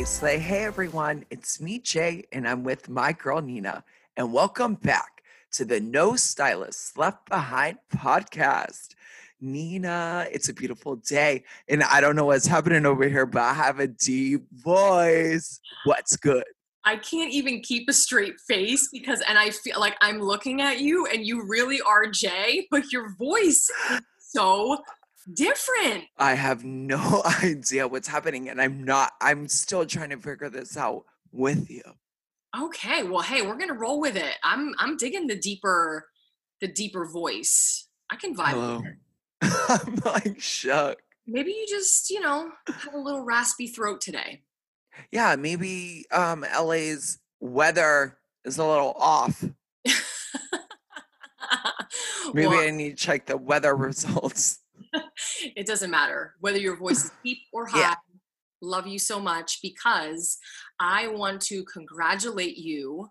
Hey Slay, hey everyone, it's me Jay, and I'm with my girl Nina, and welcome back to the No Stylist Left Behind podcast. Nina, it's a beautiful day, and I don't know what's happening over here, but I have a deep voice. What's good? I can't even keep a straight face because, and I feel like I'm looking at you and you really are Jay, but your voice is so different. I have no idea what's happening, and I'm not, I'm still trying to figure this out with you. Okay, well, hey, we're gonna roll with it. I'm I'm digging the deeper, the deeper voice. I can vibe Hello. with it. I'm like shook. Maybe you just, you know, have a little raspy throat today. Yeah, maybe um LA's weather is a little off. Maybe Well, I need to check the weather results. it doesn't matter whether your voice is deep or high. Yeah. Love you so much because I want to congratulate you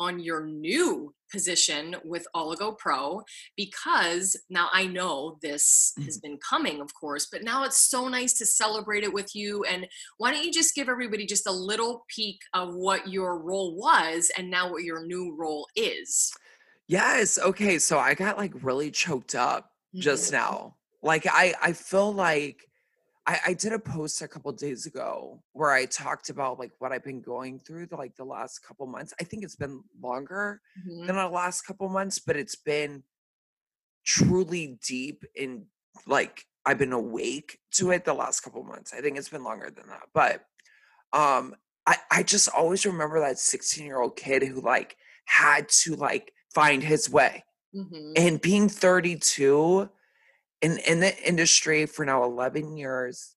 on your new position with Oligo Pro because now I know this has been coming, of course, but now it's so nice to celebrate it with you. And why don't you just give everybody just a little peek of what your role was and now what your new role is? Yes. Okay. So I got like really choked up just Mhm. now. Like I I feel like I, I did a post a couple days ago where I talked about like what I've been going through the, like the last couple months. I think it's been longer Mhm. than the last couple months, but it's been truly deep in like I've been awake to it the last couple months. I think it's been longer than that. But um I, I just always remember that 16 year old kid who like had to like find his way. Mhm. And being 32 in, in the industry for now 11 years,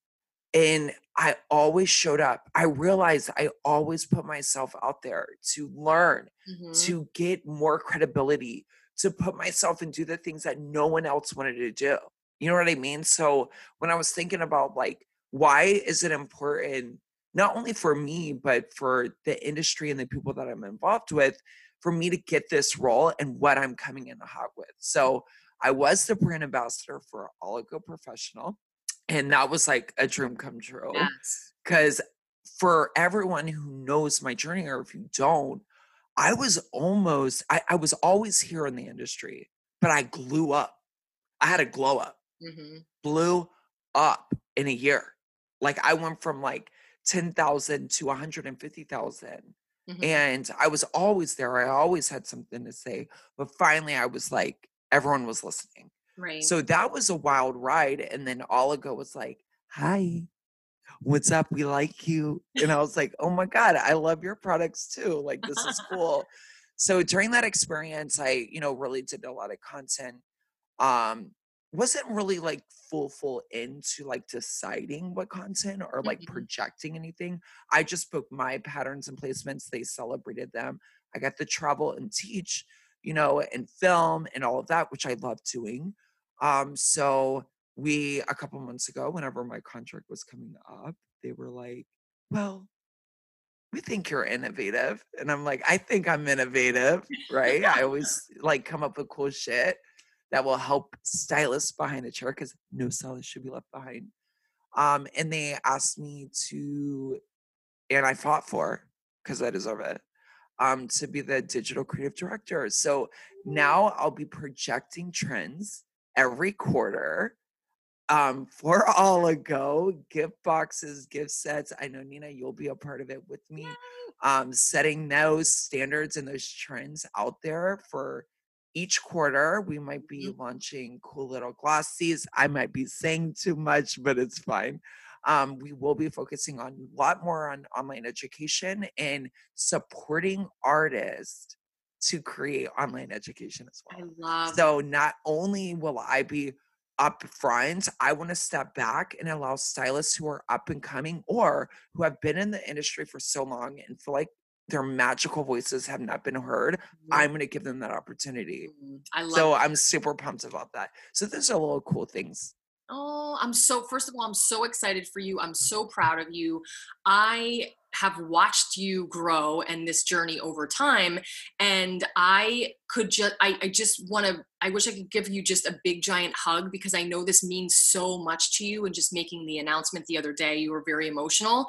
and I always showed up. I realized I always put myself out there to learn, Mhm. to get more credibility, to put myself and do the things that no one else wanted to do. You know what I mean? So when I was thinking about like, why is it important, not only for me, but for the industry and the people that I'm involved with, for me to get this role and what I'm coming in the hot with. So I was the brand ambassador for Oligo Professional. And that was like a dream come true Yes. because for everyone who knows my journey or if you don't i was almost I, I was always here in the industry but i blew up i had a glow up Mhm. blew up in a year like i went from like 10000 to 150000 Mhm. and i was always there i always had something to say but finally i was like everyone was listening Right. so that was a wild ride. And then Oligo was like, Hi, what's up? We like you. And I was like, Oh my God, I love your products too. Like, this is cool. so during that experience, I, you know, really did a lot of content. Um, wasn't really like full, full into like deciding what content or like Mhm. projecting anything. I just booked my patterns and placements. They celebrated them. I got to travel and teach, you know, and film and all of that, which I love doing. Um, so we a couple months ago, whenever my contract was coming up, they were like, Well, we think you're innovative. And I'm like, I think I'm innovative, right? I always like come up with cool shit that will help stylists behind the chair because no stylist should be left behind. Um, and they asked me to, and I fought for because I deserve it, um, to be the digital creative director. So now I'll be projecting trends every quarter um, for Oligo, gift boxes, gift sets. I know Nina, you'll be a part of it with me. Um, setting those standards and those trends out there for each quarter. We might be launching cool little glossies. I might be saying too much, but it's fine. Um, we will be focusing on a lot more on online education and supporting artists to create online education as well. I love So not only will I be up front, I want to step back and allow stylists who are up and coming or who have been in the industry for so long and feel like their magical voices have not been heard. I'm going to give them that opportunity. Mhm. I love So it. I'm super pumped about that. So there's a little cool things. Oh, I'm so, first of all, I'm so excited for you. I'm so proud of you. I have watched you grow and this journey over time. And I could just, I, I just want to, I wish I could give you just a big giant hug because I know this means so much to you. And just making the announcement the other day, you were very emotional.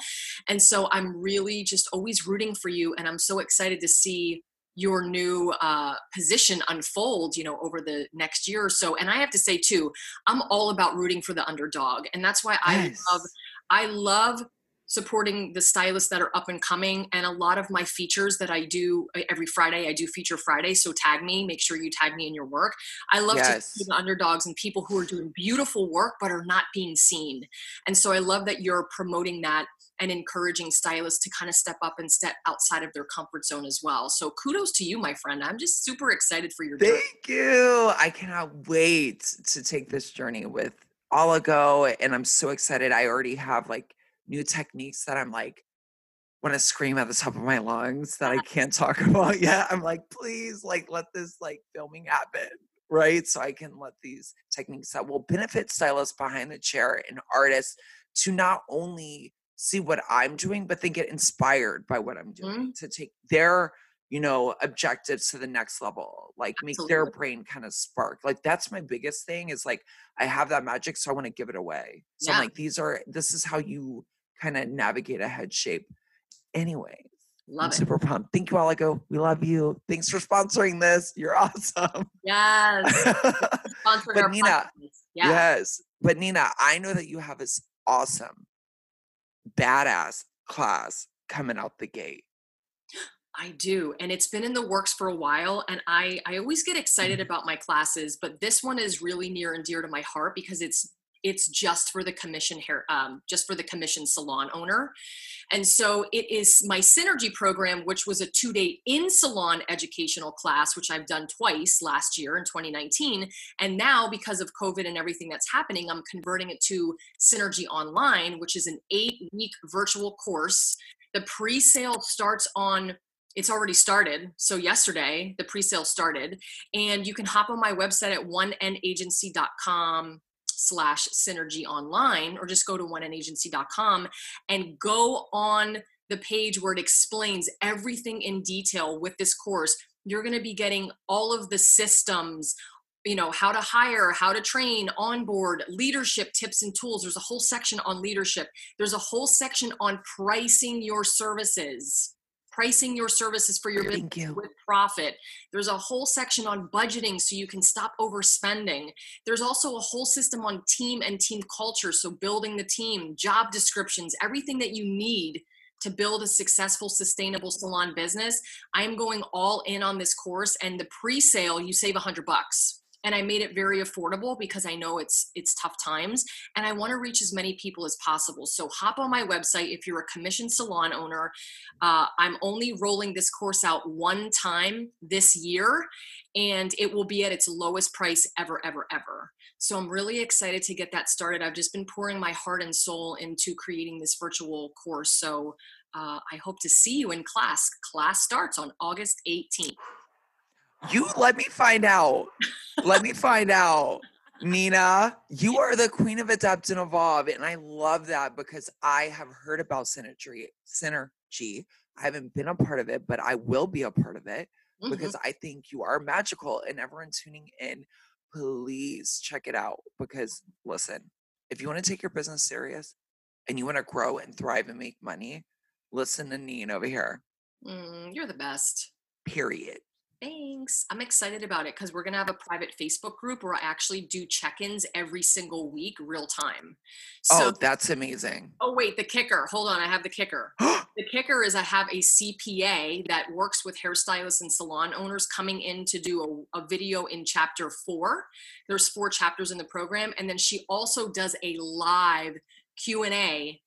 And so I'm really just always rooting for you. And I'm so excited to see your new uh, position unfold you know over the next year or so. And i have to say too i'm all about rooting for the underdog. And that's why yes. i love i love supporting the stylists that are up and coming. And a lot of my features that i do every friday i do feature friday. So tag me make sure you tag me in your work. I love yes. to see the underdogs and people who are doing beautiful work but are not being seen. And so i love that you're promoting that and encouraging stylists to kind of step up and step outside of their comfort zone as well. So kudos to you, my friend. I'm just super excited for your Thank journey. you. I cannot wait to take this journey with Oligo. And I'm so excited. I already have like new techniques that I'm like want to scream at the top of my lungs that I can't talk about yet. I'm like, please, like, let this like filming happen, right? So I can let these techniques that will benefit stylists behind the chair and artists to not only see what I'm doing, but then get inspired by what I'm doing mm-hmm. to take their, you know, objectives to the next level, like make their brain kind of spark. Like that's my biggest thing is like I have that magic, so I want to give it away. So yeah. I'm like, these are this is how you kind of navigate a head shape. Anyway. Love I'm it. super pumped. Thank you, Oligo. We love you. Thanks for sponsoring this. You're awesome. Yes. but Nina, yeah. yes. But Nina, I know that you have this awesome badass class coming out the gate. I do. And it's been in the works for a while. And I, I always get excited mm-hmm. about my classes, but this one is really near and dear to my heart because it's it's just for the commission hair um, just for the commission salon owner. And so it is my synergy program which was a two day in salon educational class which i've done twice last year in 2019 and now because of covid and everything that's happening i'm converting it to synergy online which is an eight week virtual course. The pre-sale starts on it's already started. So yesterday, the pre-sale started, and you can hop on my website at onendagency.com slash synergy online or just go to oneenagency.com and go on the page where it explains everything in detail with this course. You're going to be getting all of the systems you know how to hire how to train onboard leadership tips and tools. There's a whole section on leadership. There's a whole section on pricing your services pricing your services for your business you. with profit. There's a whole section on budgeting so you can stop overspending. There's also a whole system on team and team culture. So, building the team, job descriptions, everything that you need to build a successful, sustainable salon business. I am going all in on this course, and the pre sale, you save a hundred bucks and i made it very affordable because i know it's it's tough times and i want to reach as many people as possible. So hop on my website if you're a commission salon owner. Uh, i'm only rolling this course out one time this year and it will be at its lowest price ever ever ever. So i'm really excited to get that started. I've just been pouring my heart and soul into creating this virtual course. So uh, i hope to see you in class. Class starts on august 18th you let me find out. let me find out. Nina, you are the queen of adapt and evolve. And I love that because I have heard about synergy. Synergy. I haven't been a part of it, but I will be a part of it mm-hmm. because I think you are magical. And everyone tuning in, please check it out. Because listen, if you want to take your business serious and you want to grow and thrive and make money, listen to Nina over here. Mm, you're the best. Period. Thanks. I'm excited about it because we're going to have a private Facebook group where I actually do check ins every single week, real time. So, oh, that's amazing. Oh, wait, the kicker. Hold on. I have the kicker. the kicker is I have a CPA that works with hairstylists and salon owners coming in to do a, a video in chapter four. There's four chapters in the program. And then she also does a live Q&A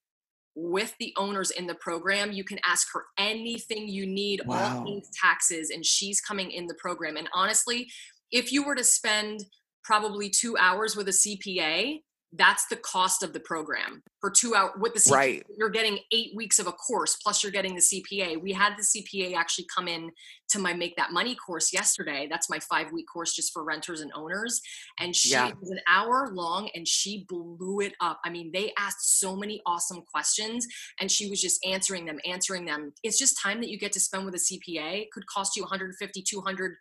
with the owners in the program. You can ask her anything you need, wow. all things taxes, and she's coming in the program. And honestly, if you were to spend probably two hours with a CPA, that's the cost of the program for two hours with the CPA. Right. You're getting eight weeks of a course plus you're getting the CPA. We had the CPA actually come in to my Make That Money course yesterday. That's my five week course just for renters and owners. And she Yeah. was an hour long and she blew it up. I mean, they asked so many awesome questions and she was just answering them, answering them. It's just time that you get to spend with a CPA. It could cost you 150, 200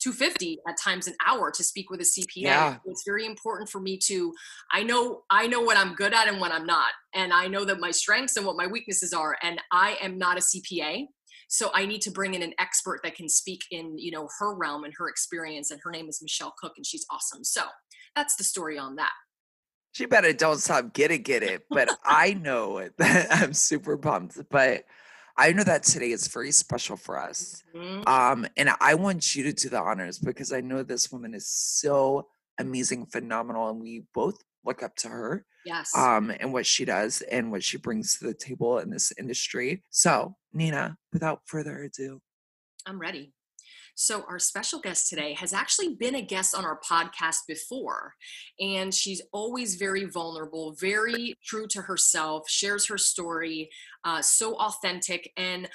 250 at times an hour to speak with a CPA. Yeah. It's very important for me to I know I know what I'm good at and what I'm not. And I know that my strengths and what my weaknesses are and I am not a CPA. So I need to bring in an expert that can speak in, you know, her realm and her experience and her name is Michelle Cook and she's awesome. So that's the story on that. She better don't stop get it, get it. But I know it. I'm super pumped. But I know that today is very special for us. Mhm. Um, and I want you to do the honors because I know this woman is so amazing, phenomenal, and we both look up to her Yes. um and what she does and what she brings to the table in this industry. So, Nina, without further ado, I'm ready. So, our special guest today has actually been a guest on our podcast before, and she's always very vulnerable, very true to herself, shares her story, uh, so authentic. And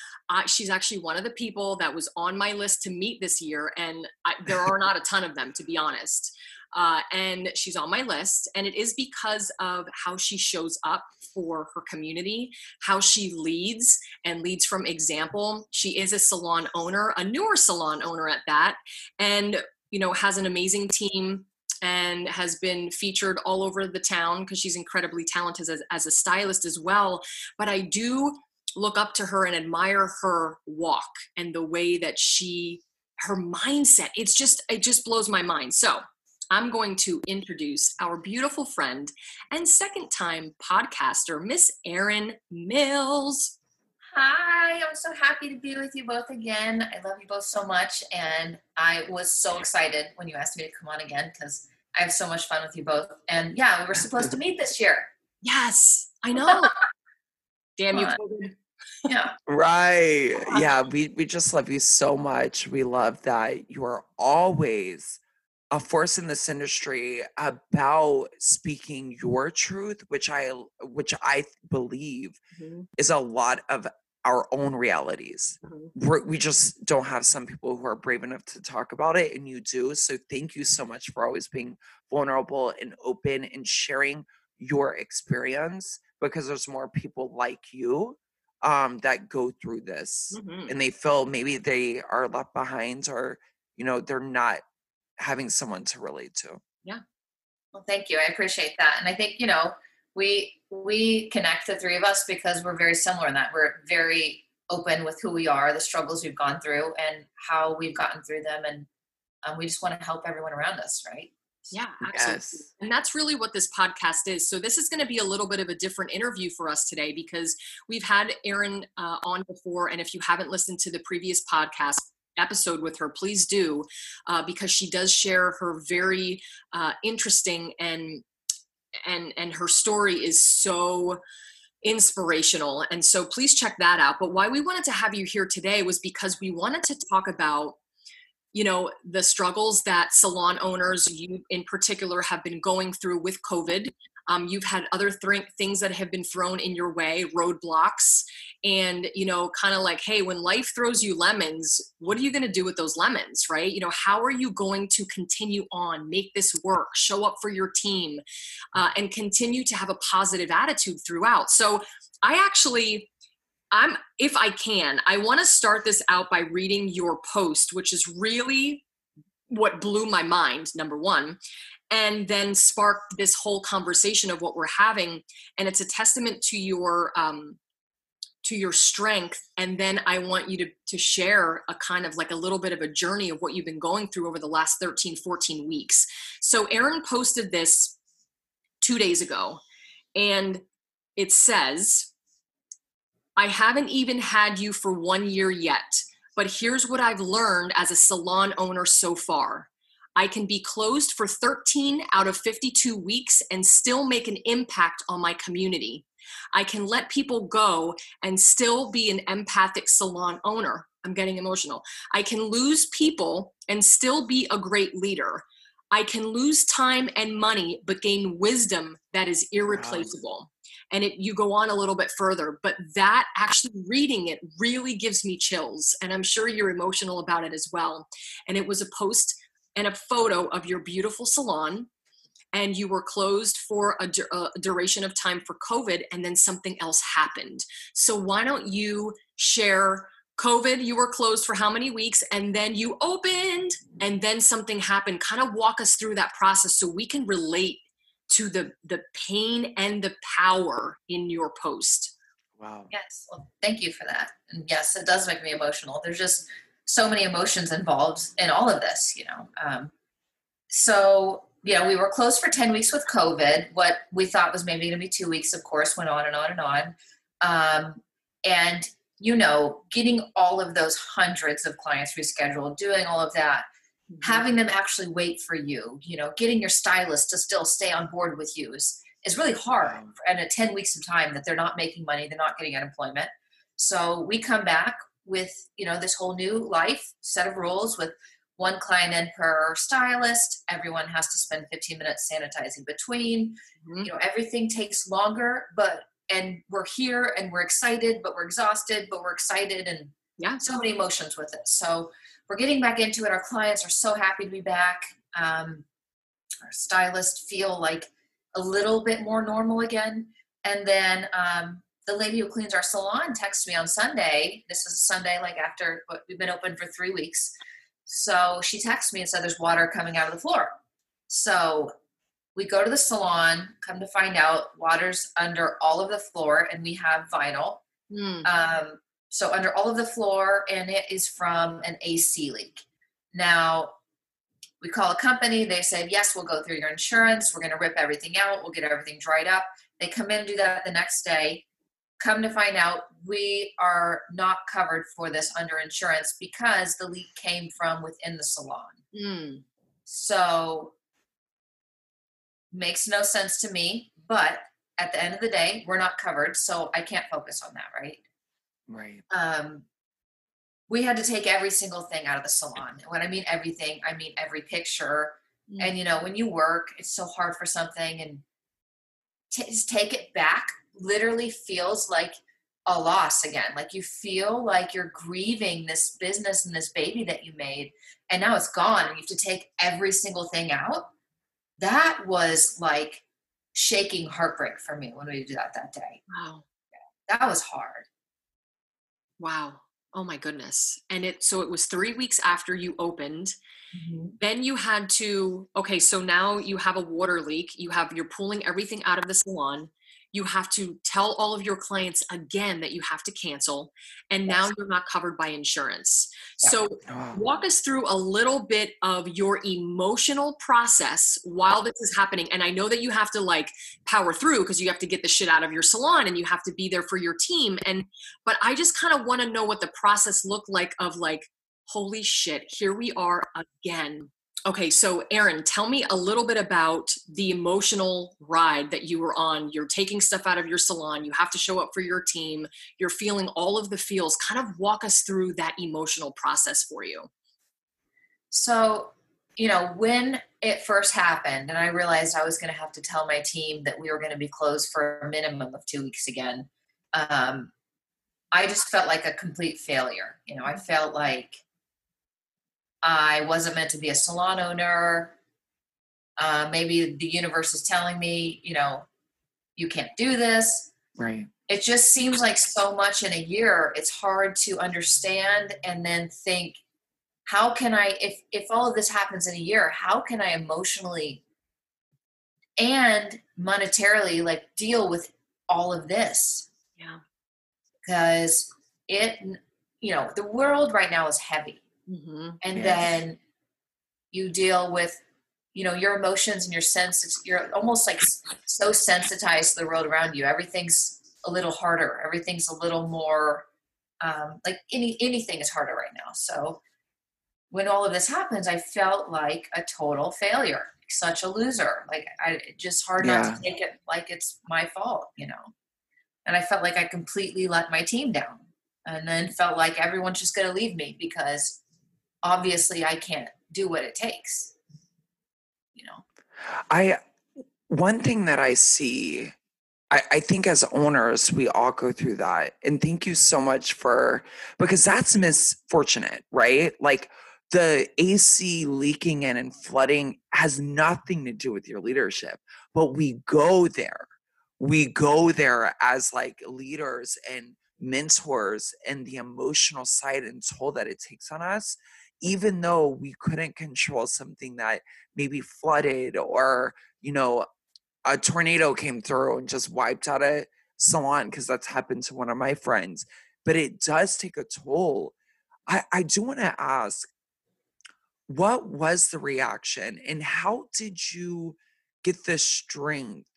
she's actually one of the people that was on my list to meet this year, and I, there are not a ton of them, to be honest. Uh, and she's on my list, and it is because of how she shows up for her community, how she leads, and leads from example. She is a salon owner, a newer salon owner at that, and you know has an amazing team and has been featured all over the town because she's incredibly talented as, as a stylist as well. But I do look up to her and admire her walk and the way that she her mindset it's just it just blows my mind so i'm going to introduce our beautiful friend and second time podcaster miss erin mills Hi, I'm so happy to be with you both again. I love you both so much, and I was so excited when you asked me to come on again because I have so much fun with you both. And yeah, we were supposed to meet this year. Yes, I know. Damn you, Come COVID. Yeah, right. Yeah, we, we just love you so much. We love that you are always a force in this industry about speaking your truth, which I which I believe Mhm, is a lot of our own realities. mhm. We're, we just don't have some people who are brave enough to talk about it, and you do. So thank you so much for always being vulnerable and open and sharing your experience because there's more people like you um, that go through this Mhm. and they feel maybe they are left behind or you know they're not having someone to relate to. Yeah. Well, thank you. I appreciate that, and I think you know we we connect the three of us because we're very similar in that we're very open with who we are, the struggles we've gone through, and how we've gotten through them, and um, we just want to help everyone around us, right? Yeah, absolutely. Yes. And that's really what this podcast is. So, this is going to be a little bit of a different interview for us today because we've had Erin uh, on before. And if you haven't listened to the previous podcast episode with her, please do uh, because she does share her very uh, interesting and and and her story is so inspirational. And so please check that out. But why we wanted to have you here today was because we wanted to talk about you know the struggles that salon owners you in particular have been going through with covid. Um, you've had other th- things that have been thrown in your way roadblocks and you know kind of like hey when life throws you lemons what are you going to do with those lemons right you know how are you going to continue on make this work show up for your team uh, and continue to have a positive attitude throughout so i actually I'm if I can, I want to start this out by reading your post, which is really what blew my mind, number one, and then sparked this whole conversation of what we're having. And it's a testament to your um, to your strength. And then I want you to to share a kind of like a little bit of a journey of what you've been going through over the last 13, 14 weeks. So Erin posted this two days ago, and it says. I haven't even had you for one year yet, but here's what I've learned as a salon owner so far. I can be closed for 13 out of 52 weeks and still make an impact on my community. I can let people go and still be an empathic salon owner. I'm getting emotional. I can lose people and still be a great leader. I can lose time and money, but gain wisdom that is irreplaceable. And it, you go on a little bit further, but that actually reading it really gives me chills. And I'm sure you're emotional about it as well. And it was a post and a photo of your beautiful salon and you were closed for a, a, duration of time for COVID, and then something else happened. So, why don't you share COVID, you were closed for how many weeks, and then you opened, and then something happened? Kind of walk us through that process so we can relate to the, the pain and the power in your post. Wow. Yes. Well, thank you for that. And yes, it does make me emotional. There's just so many emotions involved in all of this, you know. Um, so you know, we were closed for 10 weeks with COVID. What we thought was maybe going to be two weeks, of course, went on and on and on. Um, and, you know, getting all of those hundreds of clients rescheduled, doing all of that, mm-hmm. having them actually wait for you, you know, getting your stylist to still stay on board with you is, is really hard. And at 10 weeks of time that they're not making money, they're not getting unemployment. So we come back with, you know, this whole new life set of rules with one client in per stylist. Everyone has to spend 15 minutes sanitizing between. Mm-hmm. You know, everything takes longer, but and we're here and we're excited, but we're exhausted, but we're excited and yeah, so many emotions with it. So we're getting back into it. Our clients are so happy to be back. Um, our stylists feel like a little bit more normal again. And then um, the lady who cleans our salon texted me on Sunday. This is Sunday, like after we've been open for three weeks. So she texted me and said there's water coming out of the floor. So we go to the salon, come to find out water's under all of the floor, and we have vinyl. Mm. Um, so under all of the floor, and it is from an AC leak. Now, we call a company, they said, Yes, we'll go through your insurance. We're going to rip everything out, we'll get everything dried up. They come in and do that the next day come to find out we are not covered for this under insurance because the leak came from within the salon. Mm. so makes no sense to me but at the end of the day we're not covered so i can't focus on that right? Right. Um we had to take every single thing out of the salon. And when i mean everything i mean every picture. Mm. and you know when you work it's so hard for something and t- take it back literally feels like a loss again. Like you feel like you're grieving this business and this baby that you made, and now it's gone, and you have to take every single thing out. That was like shaking heartbreak for me when we did that that day. Wow. Yeah, that was hard. Wow. Oh my goodness. And it so it was 3 weeks after you opened. Mm-hmm. Then you had to okay, so now you have a water leak. You have you're pulling everything out of the salon you have to tell all of your clients again that you have to cancel and yes. now you're not covered by insurance yeah. so oh. walk us through a little bit of your emotional process while this is happening and i know that you have to like power through because you have to get the shit out of your salon and you have to be there for your team and but i just kind of want to know what the process looked like of like holy shit here we are again Okay, so Erin, tell me a little bit about the emotional ride that you were on. You're taking stuff out of your salon, you have to show up for your team, you're feeling all of the feels. Kind of walk us through that emotional process for you. So, you know, when it first happened, and I realized I was going to have to tell my team that we were going to be closed for a minimum of two weeks again, um, I just felt like a complete failure. You know, I felt like I wasn't meant to be a salon owner. Uh, maybe the universe is telling me, you know, you can't do this. Right. It just seems like so much in a year. It's hard to understand and then think, how can I, if if all of this happens in a year, how can I emotionally and monetarily like deal with all of this? Yeah. Because it, you know, the world right now is heavy mm-hmm. and yes. then you deal with you know your emotions and your senses you're almost like so sensitized to the world around you everything's a little harder everything's a little more um, like any anything is harder right now so when all of this happens i felt like a total failure such a loser like i just hard yeah. not to take it like it's my fault you know and i felt like i completely let my team down and then felt like everyone's just going to leave me because obviously I can't do what it takes. you know. I one thing that I see, I, I think as owners, we all go through that. And thank you so much for because that's misfortunate, right? Like the AC leaking in and flooding has nothing to do with your leadership, but we go there. We go there as like leaders and mentors and the emotional side and toll that it takes on us, even though we couldn't control something that maybe flooded or, you know, a tornado came through and just wiped out a salon because that's happened to one of my friends. But it does take a toll. I, I do want to ask, what was the reaction and how did you get the strength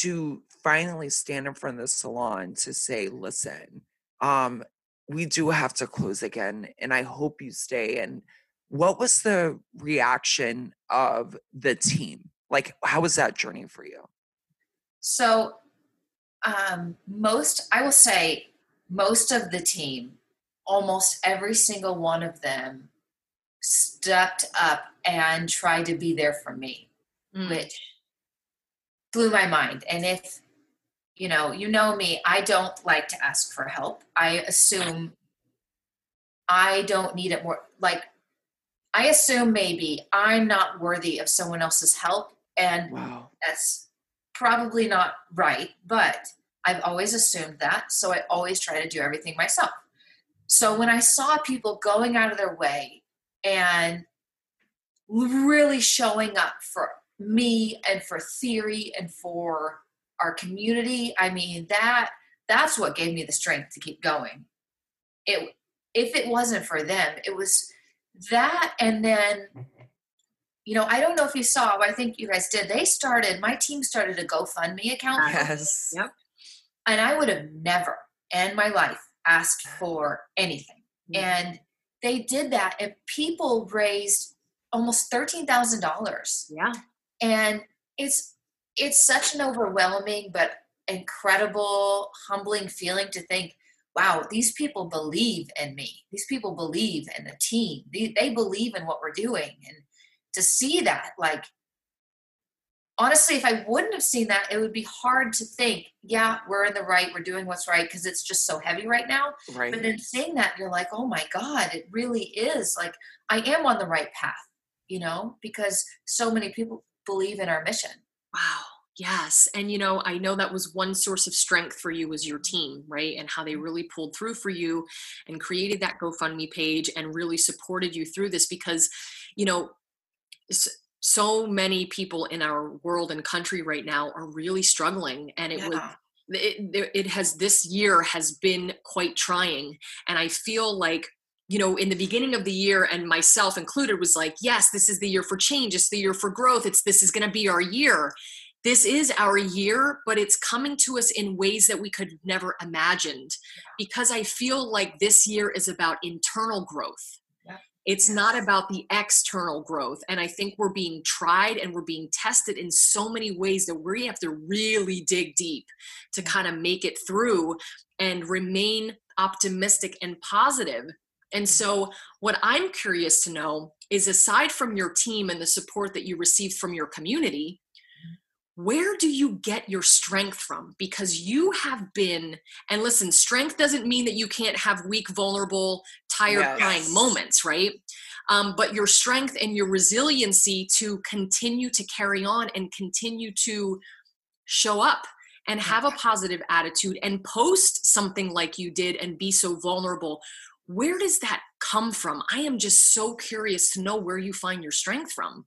to finally stand in front of the salon to say, listen, um, we do have to close again and I hope you stay. And what was the reaction of the team? Like, how was that journey for you? So, um, most, I will say, most of the team, almost every single one of them, stepped up and tried to be there for me, mm. which blew my mind. And if, you know, you know me, I don't like to ask for help. I assume I don't need it more. Like, I assume maybe I'm not worthy of someone else's help. And wow. that's probably not right, but I've always assumed that. So I always try to do everything myself. So when I saw people going out of their way and really showing up for me and for theory and for our community. I mean that that's what gave me the strength to keep going. It if it wasn't for them it was that and then you know i don't know if you saw but i think you guys did. They started my team started a gofundme account. Yes. Yep. And i would have never in my life asked for anything. Mm-hmm. and they did that and people raised almost $13,000. Yeah. And it's it's such an overwhelming but incredible humbling feeling to think wow these people believe in me. These people believe in the team. They, they believe in what we're doing. And to see that like honestly if i wouldn't have seen that it would be hard to think yeah we're in the right we're doing what's right because it's just so heavy right now. Right. But then seeing that you're like oh my god it really is. Like i am on the right path you know because so many people believe in our mission. Wow. Yes. And you know, I know that was one source of strength for you was your team, right? And how they mm-hmm. really pulled through for you and created that GoFundMe page and really supported you through this because, you know, so many people in our world and country right now are really struggling and it yeah. was it, it has this year has been quite trying and i feel like you know, in the beginning of the year, and myself included, was like, yes, this is the year for change. It's the year for growth. It's this is going to be our year. This is our year, but it's coming to us in ways that we could never imagined because I feel like this year is about internal growth. It's yes. not about the external growth. And I think we're being tried and we're being tested in so many ways that we have to really dig deep to kind of make it through and remain optimistic and positive. positive and mm-hmm. so, what I'm curious to know is aside from your team and the support that you received from your community, where do you get your strength from? Because you have been, and listen, strength doesn't mean that you can't have weak, vulnerable, tired, yes. crying moments, right? Um, but your strength and your resiliency to continue to carry on and continue to show up and have a positive attitude and post something like you did and be so vulnerable where does that come from i am just so curious to know where you find your strength from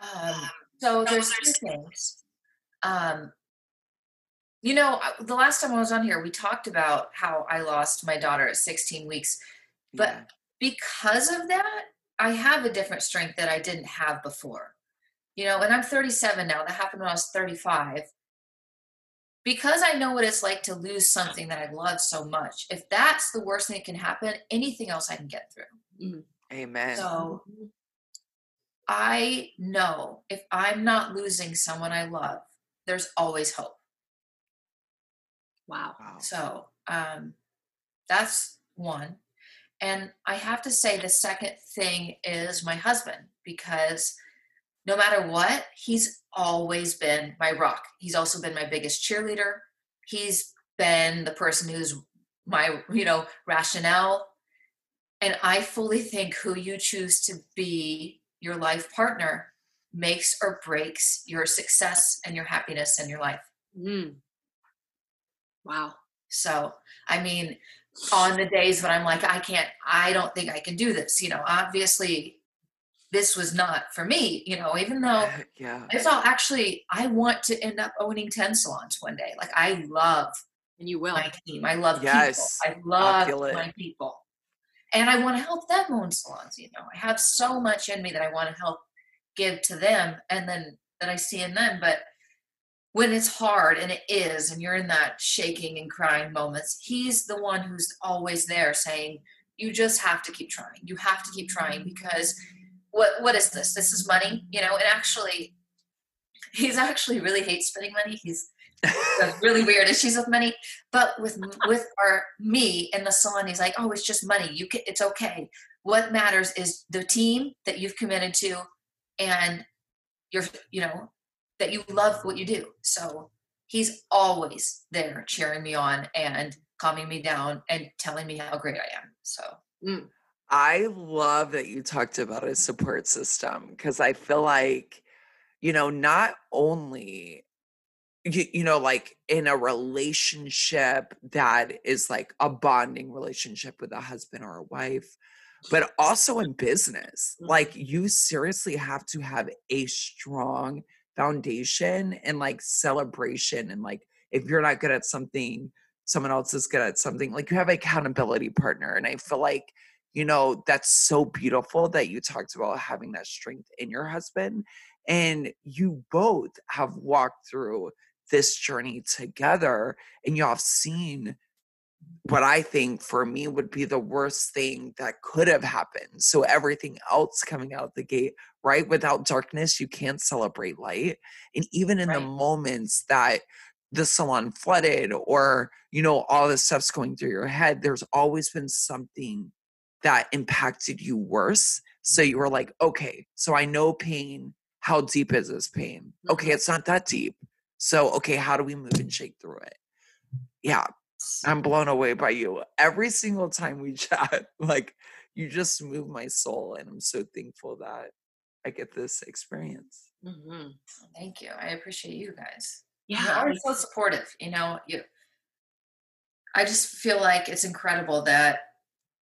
um, so there's two things um, you know the last time i was on here we talked about how i lost my daughter at 16 weeks but yeah. because of that i have a different strength that i didn't have before you know and i'm 37 now that happened when i was 35 because I know what it's like to lose something that I love so much, if that's the worst thing that can happen, anything else I can get through. Mm-hmm. Amen. So I know if I'm not losing someone I love, there's always hope. Wow. So um, that's one. And I have to say, the second thing is my husband, because no matter what, he's always been my rock. He's also been my biggest cheerleader. He's been the person who's my, you know, rationale. And I fully think who you choose to be your life partner makes or breaks your success and your happiness in your life. Mm. Wow. So, I mean, on the days when I'm like, I can't, I don't think I can do this, you know, obviously this was not for me, you know, even though yeah. I thought actually I want to end up owning 10 salons one day. Like I love and you will my team. I love yes. people. I love my people. And I want to help them own salons, you know. I have so much in me that I want to help give to them and then that I see in them. But when it's hard and it is, and you're in that shaking and crying moments, he's the one who's always there saying, You just have to keep trying. You have to keep trying because what what is this? This is money, you know, and actually he's actually really hates spending money. He's really weird issues with money. But with with our me in the salon, he's like, Oh, it's just money. You can it's okay. What matters is the team that you've committed to and you're you know that you love what you do. So he's always there cheering me on and calming me down and telling me how great I am. So mm. I love that you talked about a support system because I feel like, you know, not only you, you know like in a relationship that is like a bonding relationship with a husband or a wife but also in business like Mm-hmm. you seriously have to have a strong foundation and like celebration and like if you're not good at something someone else is good at something like you have an accountability partner and i feel like you know that's so beautiful that you talked about having that strength in your husband and you both have walked through this journey together and you have seen what I think for me would be the worst thing that could have happened. So everything else coming out the gate, right? Without darkness, you can't celebrate light. And even in right. the moments that the salon flooded or, you know, all this stuff's going through your head, there's always been something that impacted you worse. So you were like, okay, so I know pain. How deep is this pain? Okay, mm-hmm. it's not that deep. So, okay, how do we move and shake through it? Yeah, I'm blown away by you. Every single time we chat, like you just move my soul, and I'm so thankful that I get this experience. Mm-hmm. Thank you. I appreciate you guys. Yeah, you're always so supportive. You know, you. I just feel like it's incredible that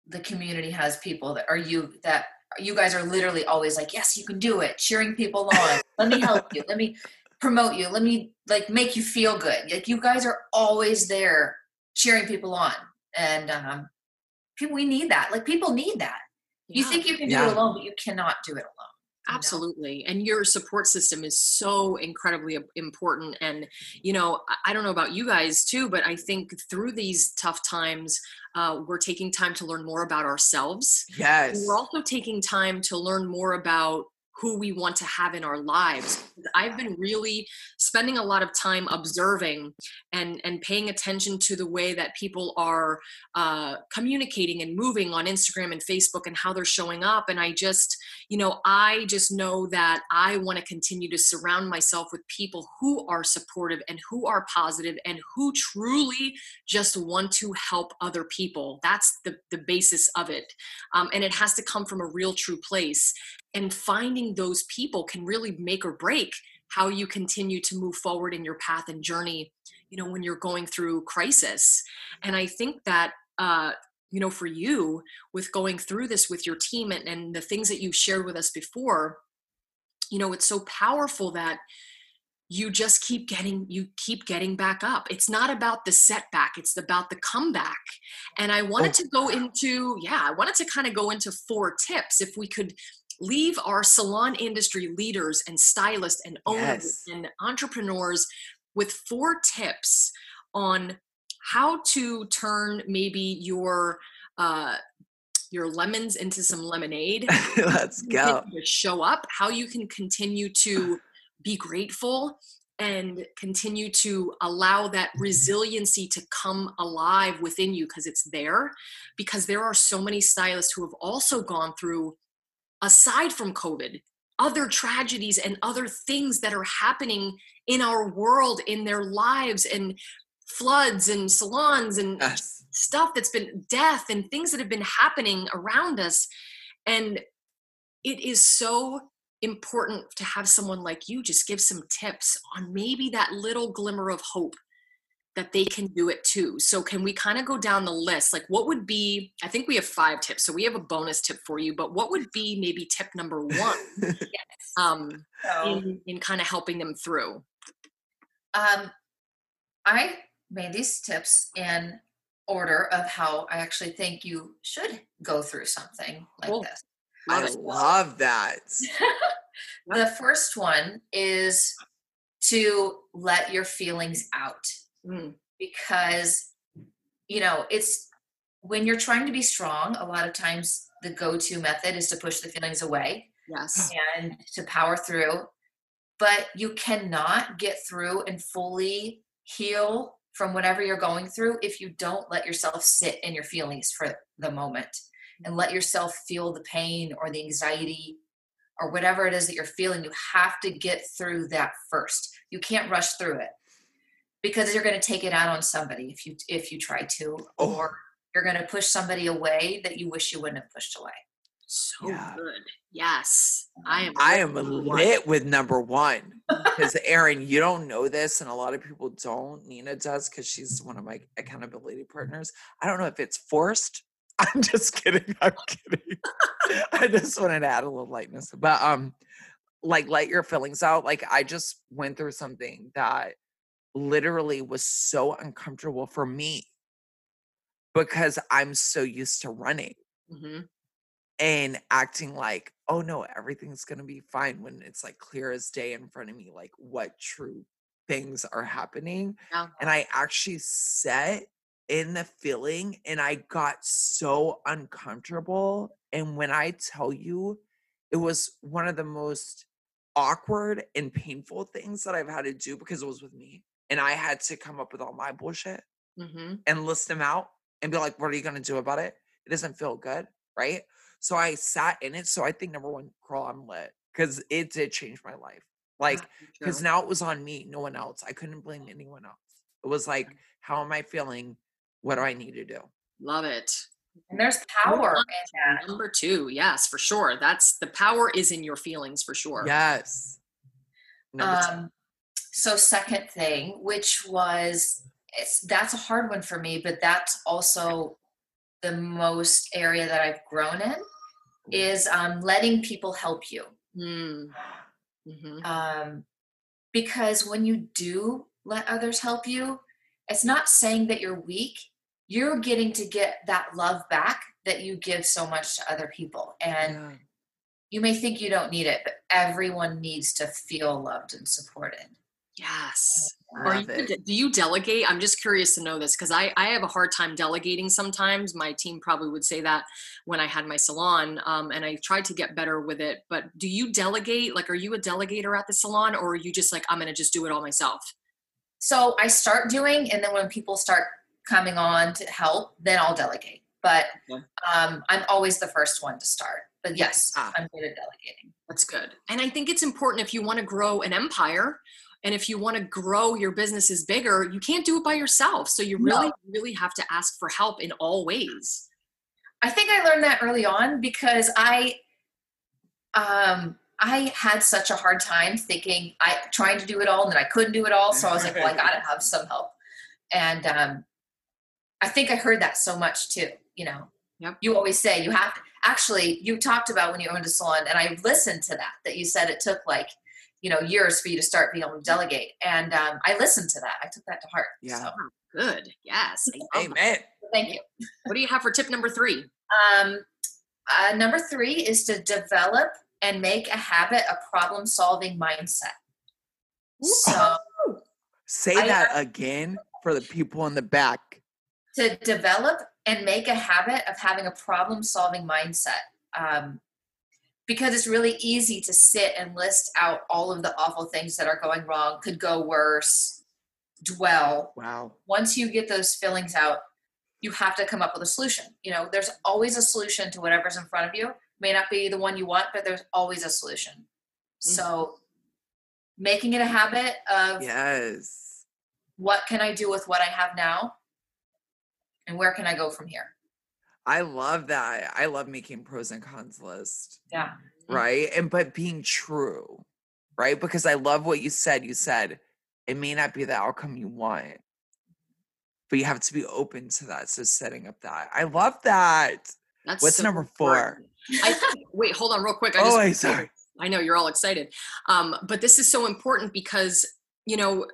the community has people that are you that you guys are literally always like, yes, you can do it, cheering people on. Let me help you. Let me promote you. Let me like make you feel good. Like you guys are always there cheering people on. And um people we need that. Like people need that. Yeah. You think you can do yeah. it alone, but you cannot do it alone. Absolutely. Know? And your support system is so incredibly important. And, you know, I don't know about you guys too, but I think through these tough times, uh, we're taking time to learn more about ourselves. Yes. And we're also taking time to learn more about who we want to have in our lives. I've been really spending a lot of time observing and and paying attention to the way that people are uh, communicating and moving on Instagram and Facebook and how they're showing up. And I just, you know, I just know that I want to continue to surround myself with people who are supportive and who are positive and who truly just want to help other people. That's the the basis of it, um, and it has to come from a real, true place and finding those people can really make or break how you continue to move forward in your path and journey you know when you're going through crisis. And i think that uh you know for you with going through this with your team and, and the things that you shared with us before you know it's so powerful that you just keep getting you keep getting back up. It's not about the setback it's about the comeback. And i wanted to go into yeah i wanted to kind of go into four tips if we could leave our salon industry leaders and stylists and owners yes. and entrepreneurs with four tips on how to turn maybe your uh, your lemons into some lemonade. Let's go. Show up, how you can continue to be grateful and continue to allow that resiliency to come alive within you because it's there. Because there are so many stylists who have also gone through aside from COVID, other tragedies and other things that are happening in our world in their lives and floods and salons and Yes. stuff that's been death and things that have been happening around us and it is so important to have someone like you just give some tips on maybe that little glimmer of hope that they can do it too. So can we kind of go down the list? Like what would be I think we have 5 tips. So we have a bonus tip for you, but what would be maybe tip number 1 um So, in in kind of helping them through? um, I made these tips in order of how I actually think you should go through something like Cool. this. I Love love that. the first one is to let your feelings out Mm, because you know it's when you're trying to be strong a lot of times the go-to method is to push the feelings away yes. and to power through but you cannot get through and fully heal from whatever you're going through if you don't let yourself sit in your feelings for the moment and let yourself feel the pain or the anxiety or whatever it is that you're feeling. You have to get through that first. You can't rush through it because you're going to take it out on somebody if you if you try to Oh. or you're going to push somebody away that you wish you wouldn't have pushed away So Yeah. good. Yes. I am I am number one. lit with number one because Erin, you don't know this, and a lot of people don't. Nina does because she's one of my accountability partners. I don't know if it's forced. I'm just kidding. I'm kidding. I just wanted to add a little lightness, but um, like let your feelings out. Like I just went through something that literally was so uncomfortable for me because I'm so used to running Mhm. and acting like, oh no, everything's gonna be fine when it's like clear as day in front of me, like what true things are happening. Yeah. And I actually sat in the feeling and I got so uncomfortable. And when I tell you, it was one of the most awkward and painful things that I've had to do because it was with me. And I had to come up with all my bullshit Mhm. and list them out and be like, what are you going to do about it? It doesn't feel good. Right. So I sat in it. So I think number one, girl, I'm lit because it did change my life. Like, because now it was on me, no one else. I couldn't blame anyone else. It was like, how am I feeling? What do I need to do? love it. and there's power on Number two, yes, for sure. That's the power is in your feelings for sure. Yes. Number two. So second thing, which was it's that's a hard one for me, but that's also the most area that I've grown in is um, letting people help you. Mm. Mhm. Um, because when you do let others help you, it's not saying that you're weak. You're getting to get that love back that you give so much to other people. And Yeah. you may think you don't need it, but everyone needs to feel loved and supported. Yes. Are you, do you delegate? I'm just curious to know this because I, I have a hard time delegating sometimes. My team probably would say that when I had my salon, um, and I tried to get better with it. But do you delegate? Like, are you a delegator at the salon, or are you just like, I'm going to just do it all myself? So I start doing, and then when people start coming on to help, then I'll delegate. But Okay. um, I'm always the first one to start. But yes, Ah. I'm good at delegating. That's good. And I think it's important if you want to grow an empire and if you want to grow your businesses bigger, you can't do it by yourself. So you really, No. really have to ask for help in all ways. I think I learned that early on because I um I had such a hard time thinking I trying to do it all and then I couldn't do it all. So I was like, well, I gotta have some help. And um I think I heard that so much too, you know. Yep. You always say you have to actually you talked about when you owned a salon and I listened to that, that you said it took like, you know, years for you to start being able to delegate. And um, I listened to that. I took that to heart. Yeah. So Good. Yes. I love that. Amen. thank you. What do you have for tip number three? Um, uh, number three is to develop and make a habit a problem solving mindset. So, Say I- that again for the people in the back. to develop and make a habit of having a problem solving mindset. Um, because it's really easy to sit and list out all of the awful things that are going wrong, could go worse, dwell. Wow. Once you get those feelings out, you have to come up with a solution. You know, there's always a solution to whatever's in front of you. May not be the one you want, but there's always a solution. Mm. So making it a habit of Yes. what can I do with what I have now and where can I go from here? I love that. I love making pros and cons list. Yeah. Right. And but being true, right? Because I love what you said. You said it may not be the outcome you want, but you have to be open to that. So setting up that. I love that. That's What's so number four? I wait, hold on real quick. I just, Oh, I'm sorry. I know you're all excited. Um, but this is so important because, you know,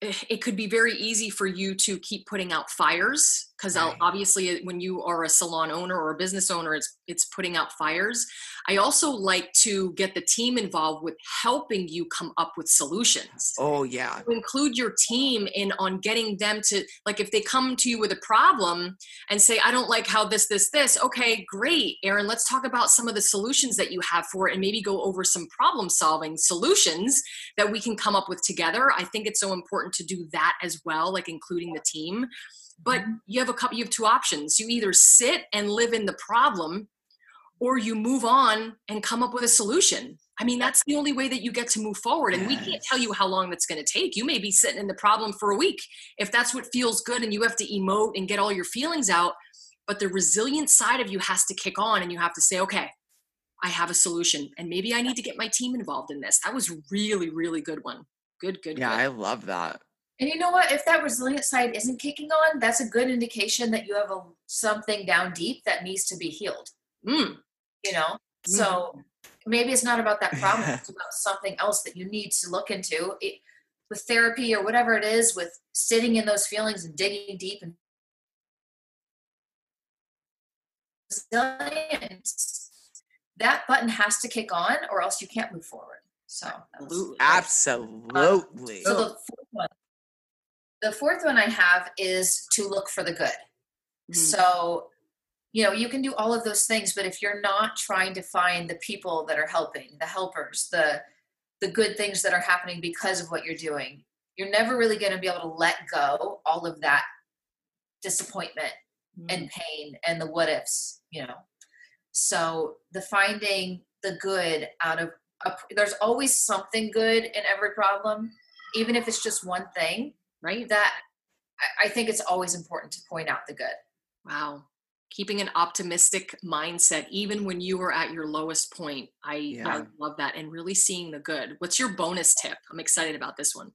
eh, it could be very easy for you to keep putting out fires because Right. obviously uh, when you are a salon owner or a business owner it's it's putting out fires i also like to get the team involved with helping you come up with solutions Oh yeah. to include your team in on getting them to like if they come to you with a problem and say i don't like how this this this okay great erin let's talk about some of the solutions that you have for it and maybe go over some problem solving solutions that we can come up with together i think it's so important to do that as well like including the team but you have a couple you have two options. You either sit and live in the problem or you move on and come up with a solution. I mean that's the only way that you get to move forward and we can't tell you how long that's going to take. You may be sitting in the problem for a week. If that's what feels good and you have to emote and get all your feelings out but the resilient side of you has to kick on and you have to say okay i have a solution and maybe i need to get my team involved in this. That was really really good one. Good good Yeah, I love that. And you know what? If that resilient side isn't kicking on, that's a good indication that you have a, something down deep that needs to be healed. Mm, You know, so maybe it's not about that problem; it's about something else that you need to look into. It, with therapy or whatever it is, with sitting in those feelings and digging deep and resilience, that button has to kick on, or else you can't move forward. So that was- absolutely Absolutely. So the fourth one, the fourth one I have is to look for the good. Mhm. So, you know, you can do all of those things, but if you're not trying to find the people that are helping, the helpers, the the good things that are happening because of what you're doing, you're never really going to be able to let go all of that disappointment and pain and the what ifs, you know. So, the finding the good out of a, there's always something good in every problem, even if it's just one thing. Right That I, think it's always important to point out the good. Wow. Keeping an optimistic mindset, even when you are at your lowest point. I, I love that. And really seeing the good. What's your bonus tip? I'm excited about this one.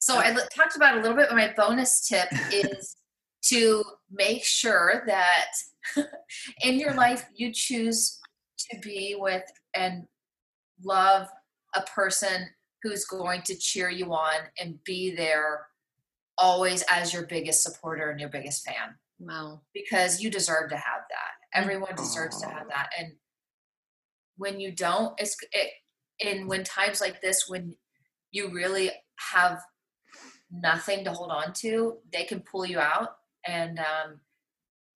So I li- talked about it a little bit. But my bonus tip is to make sure that in your life you choose to be with and love a person who's going to cheer you on and be there always as your biggest supporter and your biggest fan Wow. because you deserve to have that. Everyone deserves to have that. And when you don't, it's it and when times like this when you really have nothing to hold on to, they can pull you out. And um,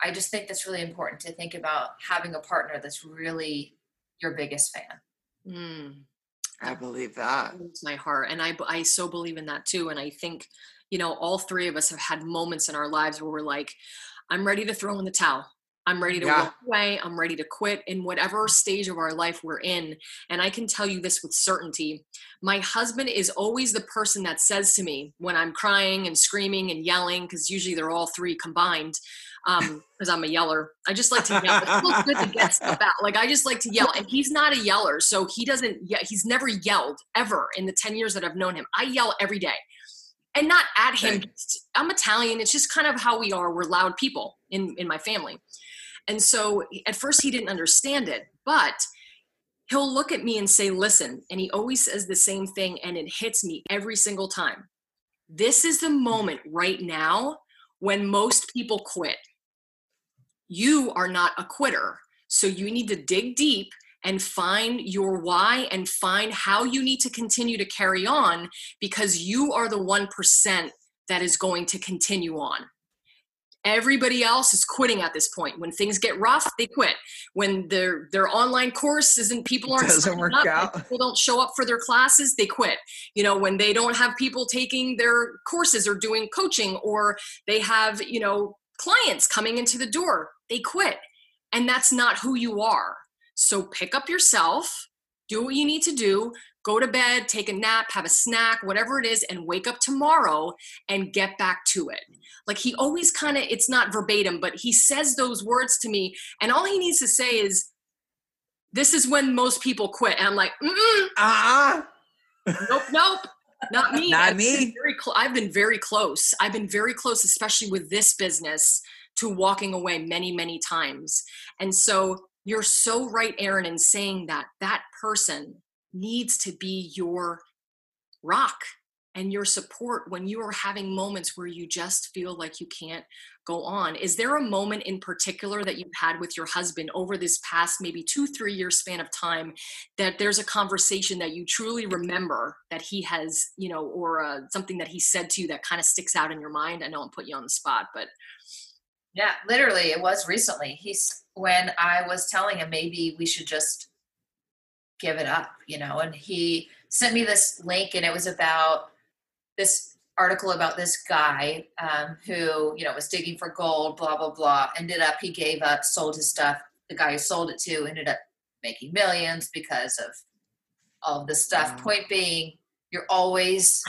I just think that's really important to think about having a partner that's really your biggest fan. Mm. I believe that. my heart and I, I so believe in that too and i think you know all three of us have had moments in our lives where we're like i'm ready to throw in the towel i'm ready to Yeah. walk away i'm ready to quit in whatever stage of our life we're in and i can tell you this with certainty my husband is always the person that says to me when i'm crying and screaming and yelling because usually they're all three combined um because i'm a yeller. I just like to yell. It feels good to get stuff out. Like i just like to yell and he's not a yeller so he doesn't yeah he's never yelled ever in the 10 years that i've known him. I yell every day. And not at him i'm italian. It's just kind of how we are. We're loud people in in my family. And so at first he didn't understand it but he'll look at me and say listen and he always says the same thing and it hits me every single time. This is the moment right now when most people quit you are not a quitter. So you need to dig deep and find your why and find how you need to continue to carry on because you are the 1% that is going to continue on. Everybody else is quitting at this point. When things get rough, they quit. When their their online course isn't people aren't Doesn't work up, out. people don't show up for their classes, they quit. You know, when they don't have people taking their courses or doing coaching or they have, you know, clients coming into the door, they quit. And that's not who you are. So pick up yourself, do what you need to do, go to bed, take a nap, have a snack, whatever it is, and wake up tomorrow and get back to it. Like he always kind of, it's not verbatim, but he says those words to me, and all he needs to say is, This is when most people quit. And I'm like, mm Ah, nope, nope. Not me. Not I've me. Been very cl- I've been very close. I've been very close, especially with this business, to walking away many, many times. And so you're so right, Erin, in saying that that person needs to be your rock and your support when you are having moments where you just feel like you can't go on. Is there a moment in particular that you've had with your husband over this past maybe two, three year span of time that there's a conversation that you truly remember that he has, you know, or uh, something that he said to you that kind of sticks out in your mind? I know I'm putting you on the spot, but Yeah, literally, it was recently. He's when I was telling him maybe we should just give it up, you know, and he sent me this link, and it was about this article about this guy um, who, you know, was digging for gold, blah blah blah. Ended up, he gave up, sold his stuff. The guy who sold it to ended up making millions because of all of this stuff. Wow. Point being, you're always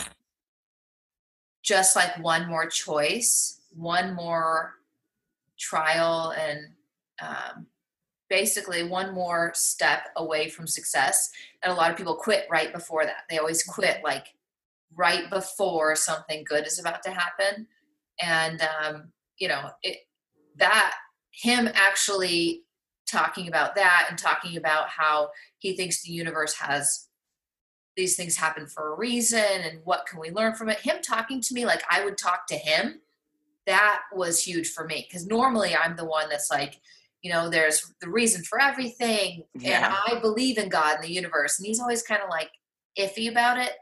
just like one more choice, one more trial and um, basically one more step away from success and a lot of people quit right before that they always quit like right before something good is about to happen and um, you know it, that him actually talking about that and talking about how he thinks the universe has these things happen for a reason and what can we learn from it him talking to me like i would talk to him that was huge for me because normally I'm the one that's like, you know, there's the reason for everything, Yeah. and I believe in God and the universe, and he's always kind of like iffy about it.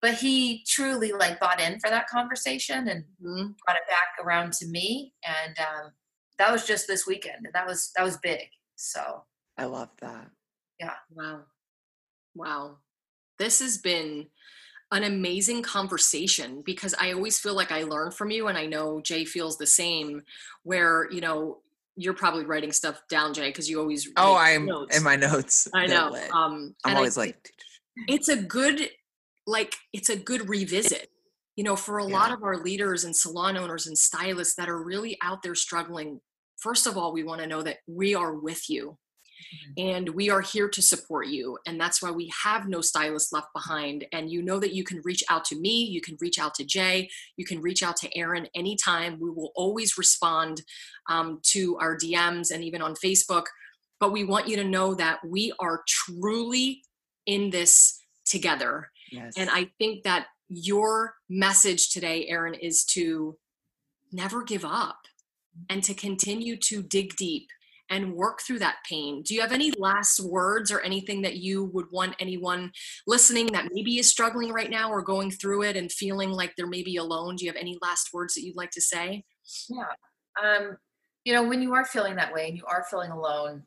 But he truly like bought in for that conversation and Mhm. brought it back around to me, and um, that was just this weekend, and that was that was big. So I love that. Yeah wow. Wow. This has been an amazing conversation because I always feel like I learn from you and I know Jay feels the same where, you know, you're probably writing stuff down, Jay, because you always Oh, I'm notes. in my notes. I know. lit. Um I'm and I always like, it's a good like it's a good revisit. You know, for a lot of our leaders and salon owners and stylists that are really out there struggling, first of all, we want to know that we are with you and we are here to support you and that's why we have no stylist left behind. And you know that you can reach out to me you can reach out to jay you can reach out to erin anytime. We will always respond um, to our dms and even on facebook. But we want you to know that we are truly in this together yes. and I think that your message today, Erin, is to never give up and to continue to dig deep and work through that pain. Do you have any last words or anything that you would want anyone listening that maybe is struggling right now or going through it and feeling like they're maybe alone? Do you have any last words that you'd like to say? Yeah. Um, you know, when you are feeling that way and you are feeling alone,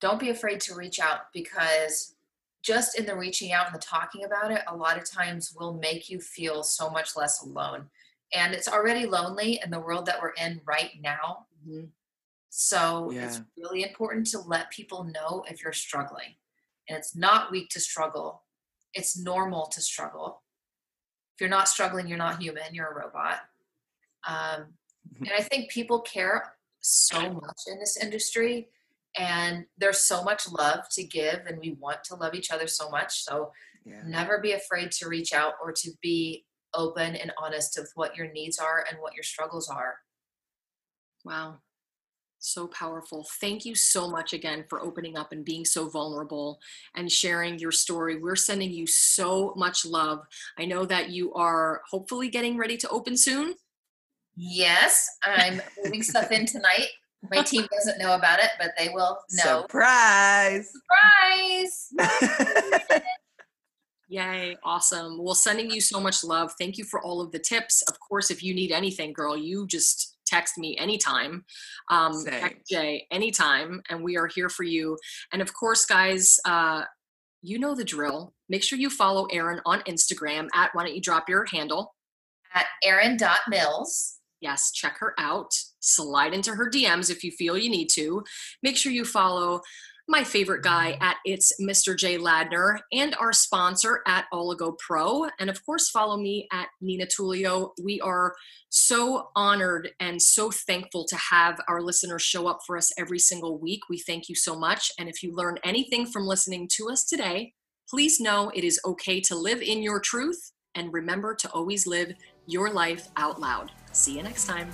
don't be afraid to reach out because just in the reaching out and the talking about it, a lot of times will make you feel so much less alone. And it's already lonely in the world that we're in right now. Mhm. So it's really important to let people know if you're struggling. And it's not weak to struggle, it's normal to struggle. If you're not struggling, you're not human, you're a robot. Um, and I think people care so much in this industry, and there's so much love to give, and we want to love each other so much. So yeah. never be afraid to reach out or to be open and honest with what your needs are and what your struggles are. Wow. So powerful. Thank you so much again for opening up and being so vulnerable and sharing your story. We're sending you so much love. I know that you are hopefully getting ready to open soon. Yes, I'm moving stuff in tonight. My team doesn't know about it, but they will know. Surprise. Surprise! Yay, awesome. Well, sending you so much love. Thank you for all of the tips. Of course, if you need anything, girl, you just text me anytime. Um, Same. Jay anytime, and we are here for you. And of course, guys, uh, you know the drill. Make sure you follow Erin on Instagram at why don't you drop your handle? At Erin.mills. Yes, check her out. Slide into her DMs if you feel you need to. Make sure you follow my favorite guy at It's Mr. J Ladner, and our sponsor at Oligo Pro. And of course, follow me at Nina Tulio. We are so honored and so thankful to have our listeners show up for us every single week. We thank you so much. And if you learn anything from listening to us today, please know it is okay to live in your truth and remember to always live your life out loud. See you next time.